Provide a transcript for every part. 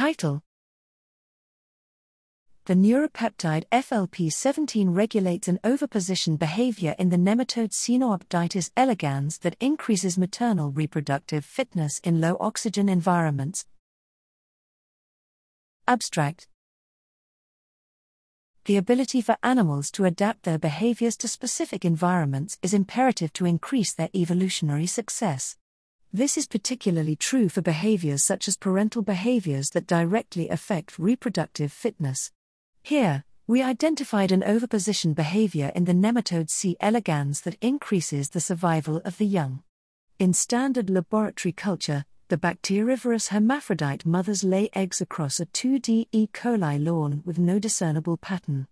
Title The neuropeptide FLP17 regulates an oviposition behavior in the nematode Caenorhabditis elegans that increases maternal reproductive fitness in low oxygen environments. Abstract the ability for animals to adapt their behaviors to specific environments is imperative to increase their evolutionary success. This is particularly true for behaviors such as parental behaviors that directly affect reproductive fitness. Here, we identified an oviposition behavior in the nematode C. elegans that increases the survival of the young. In standard laboratory culture, the bacterivorous hermaphrodite mothers lay eggs across a 2D E. coli lawn with no discernible pattern.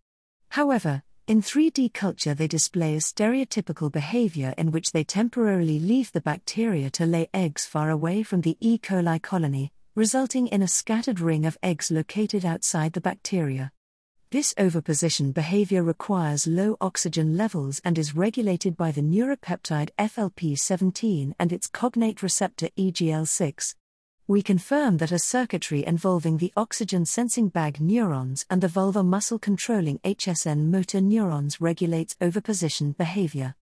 However, in 3D culture, they display a stereotypical behavior in which they temporarily leave the bacteria to lay eggs far away from the E. coli colony, resulting in a scattered ring of eggs located outside the bacteria. This oviposition behavior requires low oxygen levels and is regulated by the neuropeptide FLP17 and its cognate receptor EGL6. We confirm that a circuitry involving the oxygen sensing BAG neurons and the vulvar muscle controlling HSN motor neurons regulates oviposition behavior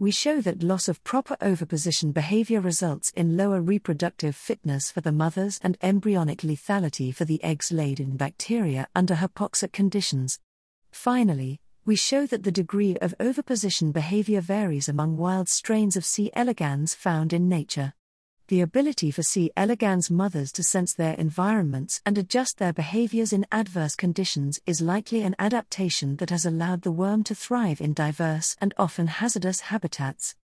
we show that loss of proper oviposition behavior results in lower reproductive fitness for the mothers and embryonic lethality for the eggs laid in bacteria under hypoxic conditions. Finally, we show that the degree of oviposition behavior varies among wild strains of C. elegans found in nature the ability for C. elegans mothers to sense their environments and adjust their behaviors in adverse conditions is likely an adaptation that has allowed the worm to thrive in diverse and often hazardous habitats.